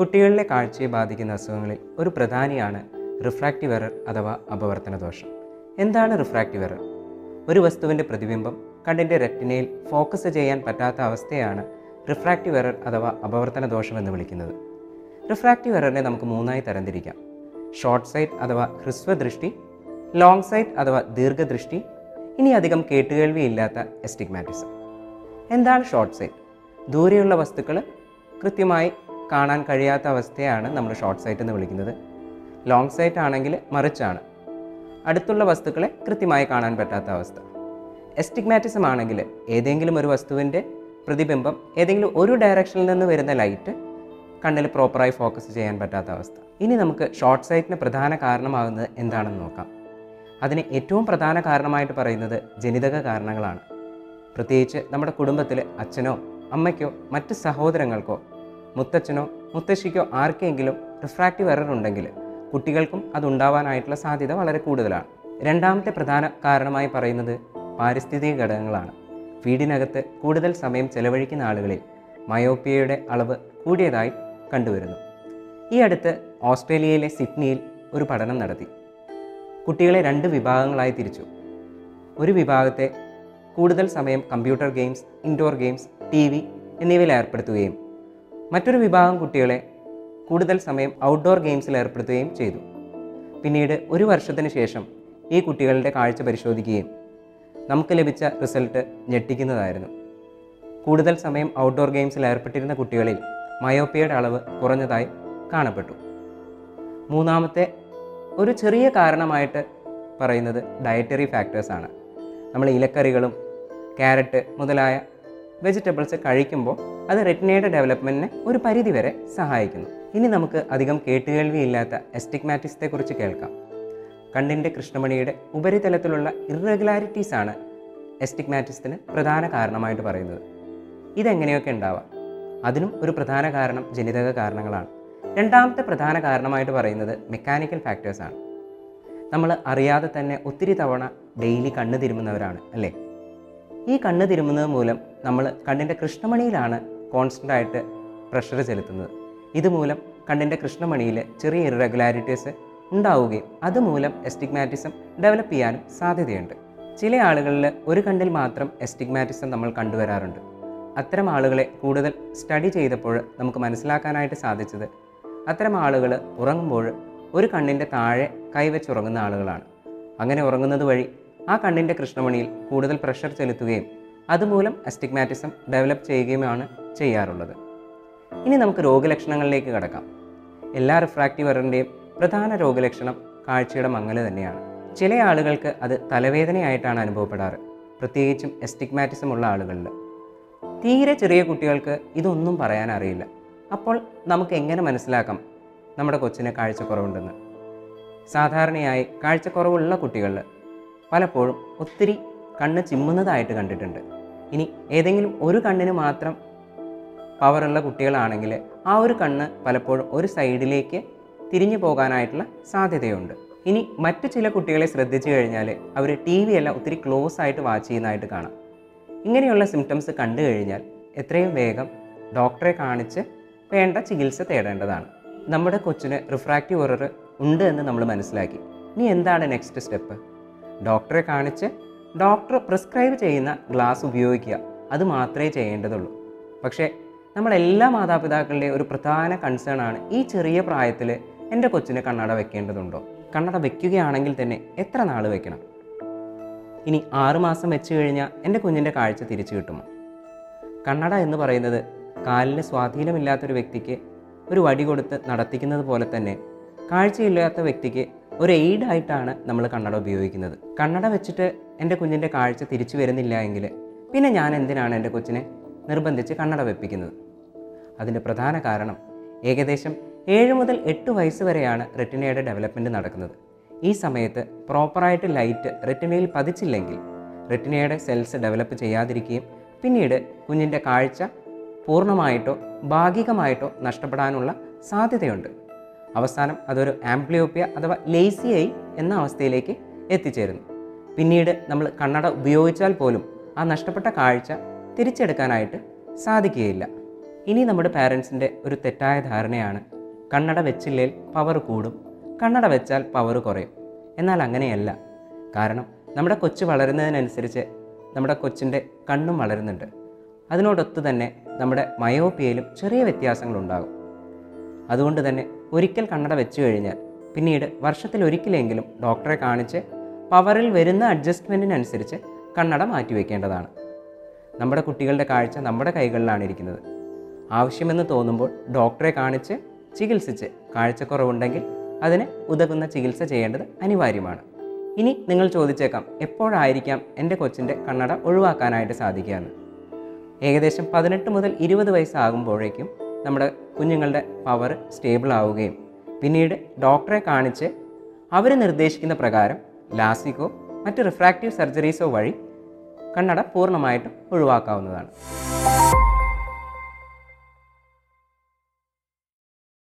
കുട്ടികളിലെ കാഴ്ചയെ ബാധിക്കുന്ന അസുഖങ്ങളിൽ ഒരു പ്രധാനിയാണ് റിഫ്രാക്റ്റീവ് എറർ അഥവാ അപവർത്തന ദോഷം. എന്താണ് റിഫ്രാക്റ്റീവ് എറർ ഒരു വസ്തുവിന്റെ പ്രതിബിംബം കണ്ണിന്റെ റെറ്റിനയിൽ ഫോക്കസ് ചെയ്യാൻ പറ്റാത്ത അവസ്ഥയാണ് റിഫ്രാക്റ്റീവ് എറർ അഥവാ അപവർത്തന ദോഷം എന്ന് വിളിക്കുന്നത്. റിഫ്രാക്റ്റീവ് എററിനെ നമുക്ക് മൂന്നായി തരംതിരിക്കാം. ഷോർട്ട് സൈറ്റ് അഥവാ ഹ്രസ്വദൃഷ്ടി ലോങ് സൈറ്റ് അഥവാ ദീർഘദൃഷ്ടി ഇനി അധികം കേട്ടുകേൾവിയില്ലാത്ത എസ്റ്റിഗ്മാറ്റിസം എന്താണ് ഷോർട്ട് സൈറ്റ് ദൂരെയുള്ള വസ്തുക്കൾ കൃത്യമായി കാണാൻ കഴിയാത്ത അവസ്ഥയാണ് നമ്മൾ ഷോർട്ട് സൈറ്റ് എന്ന് വിളിക്കുന്നത്. ലോങ് സൈറ്റ് ആണെങ്കിൽ മറിച്ചാണ്. അടുത്തുള്ള വസ്തുക്കളെ കൃത്യമായി കാണാൻ പറ്റാത്ത അവസ്ഥ. എസ്റ്റിഗ്മാറ്റിസം ആണെങ്കിൽ ഏതെങ്കിലും ഒരു വസ്തുവിന്റെ പ്രതിബിംബം ഏതെങ്കിലും ഒരു ഡയറക്ഷനിൽ നിന്ന് വരുന്ന ലൈറ്റ് കണ്ണിൽ പ്രോപ്പറായി ഫോക്കസ് ചെയ്യാൻ പറ്റാത്ത അവസ്ഥ. ഇനി നമുക്ക് ഷോർട്ട് സൈറ്റിന് പ്രധാന കാരണമാകുന്നത് എന്താണെന്ന് നോക്കാം. അതിന് ഏറ്റവും പ്രധാന കാരണമായിട്ട് പറയുന്നത് ജനിതക കാരണങ്ങളാണ്. പ്രത്യേകിച്ച് നമ്മുടെ കുടുംബത്തിൽ അച്ഛനോ അമ്മയ്ക്കോ മറ്റ് സഹോദരങ്ങൾക്കോ മുത്തച്ഛനോ മുത്തശ്ശിക്കോ ആർക്കെങ്കിലും റിഫ്രാക്റ്റീവ് എറർ ഉണ്ടെങ്കിൽ കുട്ടികൾക്കും അതുണ്ടാവാനായിട്ടുള്ള സാധ്യത വളരെ കൂടുതലാണ്. രണ്ടാമത്തെ പ്രധാന കാരണമായി പറയുന്നത് പാരിസ്ഥിതിക ഘടകങ്ങളാണ്. വീടിനകത്ത് കൂടുതൽ സമയം ചെലവഴിക്കുന്ന ആളുകളിൽ മയോപ്പിയയുടെ അളവ് കൂടിയതായി കണ്ടുവരുന്നു. ഈ അടുത്ത് ഓസ്ട്രേലിയയിലെ സിഡ്നിയിൽ ഒരു പഠനം നടത്തി. കുട്ടികളെ രണ്ട് വിഭാഗങ്ങളായി തിരിച്ചു. ഒരു വിഭാഗത്തെ കൂടുതൽ സമയം computer games indoor games T V എന്നിവയിൽ ഏർപ്പെടുത്തുകയും മറ്റൊരു വിഭാഗം കുട്ടികളെ കൂടുതൽ സമയം ഔട്ട്ഡോർ ഗെയിംസിൽ ഏർപ്പെടുത്തുകയും ചെയ്തു. പിന്നീട് ഒരു വർഷത്തിന് ശേഷം ഈ കുട്ടികളുടെ കാഴ്ച പരിശോധിക്കുകയും നമുക്ക് ലഭിച്ച റിസൾട്ട് ഞെട്ടിക്കുന്നതായിരുന്നു. കൂടുതൽ സമയം ഔട്ട്ഡോർ ഗെയിംസിൽ ഏർപ്പെട്ടിരുന്ന കുട്ടികളിൽ മയോപ്പിയയുടെ അളവ് കുറഞ്ഞതായി കാണപ്പെട്ടു. മൂന്നാമത്തെ ഒരു ചെറിയ കാരണമായിട്ട് പറയുന്നത് ഡയറ്ററി ഫാക്ടേഴ്സാണ് നമ്മൾ ഇലക്കറികളും ക്യാരറ്റ് മുതലായ വെജിറ്റബിൾസ് കഴിക്കുമ്പോൾ അത് റെറ്റിനയുടെ ഡെവലപ്മെന്റിനെ ഒരു പരിധി വരെ സഹായിക്കുന്നു. ഇനി നമുക്ക് അധികം കേട്ടുകേൾവിയില്ലാത്ത എസ്റ്റിഗ്മാറ്റിസത്തെ കുറിച്ച് കേൾക്കാം. കണ്ണിന്റെ കൃഷ്ണമണിയുടെ ഉപരിതലത്തിലുള്ള ഇറഗുലാരിറ്റീസ് ആണ് എസ്റ്റിഗ്മാറ്റിസത്തിന് പ്രധാന കാരണമായിട്ട് പറയുന്നത്. ഇതെങ്ങനെയൊക്കെ ഉണ്ടാവാം? അതിനും ഒരു പ്രധാന കാരണം ജനിതക കാരണങ്ങളാണ്. രണ്ടാമത്തെ പ്രധാന കാരണമായിട്ട് പറയുന്നത് മെക്കാനിക്കൽ ഫാക്ടേഴ്സാണ് നമ്മൾ അറിയാതെ തന്നെ ഒത്തിരി തവണ ഡെയിലി കണ്ണ് തിരുമുന്നവരാണ് അല്ലേ? ഈ കണ്ണ് തിരുമുന്നത് മൂലം നമ്മൾ കണ്ണിന്റെ കൃഷ്ണമണിയിലാണ് കോൺസ്റ്റന്റ് ആയിട്ട് പ്രഷർ ചെലുത്തുന്നത്. ഇതുമൂലം കണ്ണിന്റെ കൃഷ്ണമണിയിൽ ചെറിയ ഇറഗുലാരിറ്റീസ് ഉണ്ടാവുകയും അതുമൂലം എസ്റ്റിഗ്മാറ്റിസം ഡെവലപ്പ് ചെയ്യാനും സാധ്യതയുണ്ട്. ചില ആളുകളിൽ ഒരു കണ്ണിൽ മാത്രം എസ്റ്റിഗ്മാറ്റിസം നമ്മൾ കണ്ടുവരാറുണ്ട്. അത്തരം ആളുകളെ കൂടുതൽ സ്റ്റഡി ചെയ്തപ്പോൾ നമുക്ക് മനസ്സിലാക്കാനായിട്ട് സാധിച്ചത് അത്തരം ആളുകൾ ഉറങ്ങുമ്പോൾ ഒരു കണ്ണിന്റെ താഴെ കൈവച്ചുറങ്ങുന്ന ആളുകളാണ്. അങ്ങനെ ഉറങ്ങുന്നത് വഴി ആ കണ്ണിന്റെ കൃഷ്ണമണിയിൽ കൂടുതൽ പ്രഷർ ചെലുത്തുകയും അതുമൂലം അസ്റ്റിഗ്മാറ്റിസം ഡെവലപ്പ് ചെയ്യുകയുമാണ് ചെയ്യാറുള്ളത്. ഇനി നമുക്ക് രോഗലക്ഷണങ്ങളിലേക്ക് കടക്കാം. എല്ലാ റിഫ്രാക്റ്റീവ് എററിന്റെയും പ്രധാന രോഗലക്ഷണം കാഴ്ചയുടെ മങ്ങൽ തന്നെയാണ്. ചില ആളുകൾക്ക് അത് തലവേദനയായിട്ടാണ് അനുഭവപ്പെടാറ്. പ്രത്യേകിച്ചും എസ്റ്റിഗ്മാറ്റിസം ഉള്ള ആളുകളിൽ. തീരെ ചെറിയ കുട്ടികൾക്ക് ഇതൊന്നും പറയാൻ അറിയില്ല. അപ്പോൾ നമുക്ക് എങ്ങനെ മനസ്സിലാക്കാം നമ്മുടെ കൊച്ചിന് കാഴ്ചക്കുറവുണ്ടെന്ന്? സാധാരണയായി കാഴ്ചക്കുറവുള്ള കുട്ടികളിൽ പലപ്പോഴും ഒത്തിരി കണ്ണ് ചിമ്മുന്നതായിട്ട് കണ്ടിട്ടുണ്ട്. ഇനി ഏതെങ്കിലും ഒരു കണ്ണിന് മാത്രം പവറുള്ള കുട്ടികളാണെങ്കിൽ ആ ഒരു കണ്ണ് പലപ്പോഴും ഒരു സൈഡിലേക്ക് തിരിഞ്ഞു പോകാനായിട്ടുള്ള സാധ്യതയുണ്ട്. ഇനി മറ്റു ചില കുട്ടികളെ ശ്രദ്ധിച്ചു കഴിഞ്ഞാൽ അവർ ടി വി എല്ലാം ഒത്തിരി ക്ലോസ് ആയിട്ട് വാച്ച് ചെയ്യുന്നതായിട്ട് കാണാം. ഇങ്ങനെയുള്ള സിംറ്റംസ് കണ്ടു കഴിഞ്ഞാൽ എത്രയും വേഗം ഡോക്ടറെ കാണിച്ച് വേണ്ട ചികിത്സ തേടേണ്ടതാണ്. നമ്മുടെ കൊച്ചിന് റിഫ്രാക്റ്റീവ് എറർ ഉണ്ട് എന്ന് നമ്മൾ മനസ്സിലാക്കി. ഇനി എന്താണ് നെക്സ്റ്റ് സ്റ്റെപ്പ് ഡോക്ടറെ കാണിച്ച് ഡോക്ടർ പ്രിസ്ക്രൈബ് ചെയ്യുന്ന ഗ്ലാസ് ഉപയോഗിക്കുക. അത് മാത്രമേ ചെയ്യേണ്ടതുള്ളൂ. പക്ഷേ നമ്മളെല്ലാ മാതാപിതാക്കളുടെയും ഒരു പ്രധാന കൺസേൺ ആണ് ഈ ചെറിയ പ്രായത്തിൽ എന്റെ കൊച്ചിന് കണ്ണട വെക്കേണ്ടതുണ്ടോ? കണ്ണട വെക്കുകയാണെങ്കിൽ തന്നെ എത്ര നാൾ വെക്കണം? ഇനി ആറുമാസം വെച്ച് കഴിഞ്ഞാൽ എന്റെ കുഞ്ഞിന്റെ കാഴ്ച തിരിച്ചു കിട്ടുമോ? കണ്ണട എന്ന് പറയുന്നത് കാലിന് സ്വാധീനമില്ലാത്തൊരു വ്യക്തിക്ക് ഒരു വടി കൊടുത്ത് നടത്തിക്കുന്നത് പോലെ തന്നെ കാഴ്ചയില്ലാത്ത വ്യക്തിക്ക് ഒരു എയ്ഡ് ആയിട്ടാണ് നമ്മൾ കണ്ണട ഉപയോഗിക്കുന്നത്. കണ്ണട വെച്ചിട്ട് എന്റെ കുഞ്ഞിന്റെ കാഴ്ച തിരിച്ചു വരുന്നില്ല എങ്കിൽ പിന്നെ ഞാൻ എന്തിനാണ് എന്റെ കൊച്ചിനെ നിർബന്ധിച്ച് കണ്ണട വെപ്പിക്കുന്നത്? അതിന്റെ പ്രധാന കാരണം ഏകദേശം ഏഴ് മുതൽ എട്ട് വയസ്സ് വരെയാണ് റെറ്റിനയുടെ ഡെവലപ്മെന്റ് നടക്കുന്നത്. ഈ സമയത്ത് പ്രോപ്പറായിട്ട് ലൈറ്റ് റെറ്റിനയിൽ പതിച്ചില്ലെങ്കിൽ റെറ്റിനയുടെ സെൽസ് ഡെവലപ്പ് ചെയ്യാതിരിക്കുകയും പിന്നീട് കുഞ്ഞിന്റെ കാഴ്ച പൂർണമായിട്ടോ ഭാഗികമായിട്ടോ നഷ്ടപ്പെടാനുള്ള സാധ്യതയുണ്ട്. അവസാനം അതൊരു ആംപ്ലിയോപ്പിയ അഥവാ ലേസി ഐ എന്ന അവസ്ഥയിലേക്ക് എത്തിച്ചേരുന്നു. പിന്നീട് നമ്മൾ കണ്ണട ഉപയോഗിച്ചാൽ പോലും ആ നഷ്ടപ്പെട്ട കാഴ്ച തിരിച്ചെടുക്കാനായിട്ട് സാധിക്കുകയില്ല. ഇനി നമ്മുടെ പാരൻസിന്റെ ഒരു തെറ്റായ ധാരണയാണ് കണ്ണട വെച്ചില്ലേൽ പവർ കൂടും കണ്ണട വെച്ചാൽ പവർ കുറയും. എന്നാൽ അങ്ങനെയല്ല. കാരണം നമ്മുടെ കൊച്ചു വളരുന്നതിനനുസരിച്ച് നമ്മുടെ കൊച്ചിന്റെ കണ്ണും വളരുന്നുണ്ട്. അതിനോടൊത്ത് തന്നെ നമ്മുടെ മയോപ്പിയയിലും ചെറിയ വ്യത്യാസങ്ങളുണ്ടാകും. അതുകൊണ്ട് തന്നെ ഒരിക്കൽ കണ്ണട വെച്ചു കഴിഞ്ഞാൽ പിന്നീട് വർഷത്തിൽ ഒരിക്കലെങ്കിലും ഡോക്ടറെ കാണിച്ച് പവറിൽ വരുന്ന അഡ്ജസ്റ്റ്മെന്റിനനുസരിച്ച് കണ്ണട മാറ്റിവെക്കേണ്ടതാണ് നമ്മുടെ കുട്ടികളുടെ കാഴ്ച നമ്മുടെ കൈകളിലാണ് ഇരിക്കുന്നത്. ആവശ്യമെന്ന് തോന്നുമ്പോൾ ഡോക്ടറെ കാണിച്ച് ചികിത്സിച്ച് കാഴ്ചക്കുറവുണ്ടെങ്കിൽ അതിന് ഉതകുന്ന ചികിത്സ ചെയ്യേണ്ടത് അനിവാര്യമാണ്. ഇനി നിങ്ങൾ ചോദിച്ചേക്കാം എപ്പോഴായിരിക്കാം എന്റെ കൊച്ചിന്റെ കണ്ണട ഒഴിവാക്കാനായിട്ട് സാധിക്കുകയെന്ന്? ഏകദേശം പതിനെട്ട് മുതൽ ഇരുപത് വയസ്സാകുമ്പോഴേക്കും നമ്മുടെ കുഞ്ഞുങ്ങളുടെ പവർ സ്റ്റേബിൾ ആവുകയും. പിന്നീട് ഡോക്ടറെ കാണിച്ച് അവർ നിർദ്ദേശിക്കുന്ന പ്രകാരം ലാസിക്കോ മറ്റ് റിഫ്രാക്റ്റീവ് സർജറീസോ വഴി കണ്ണട പൂർണമായിട്ടും ഒഴിവാക്കാവുന്നതാണ്.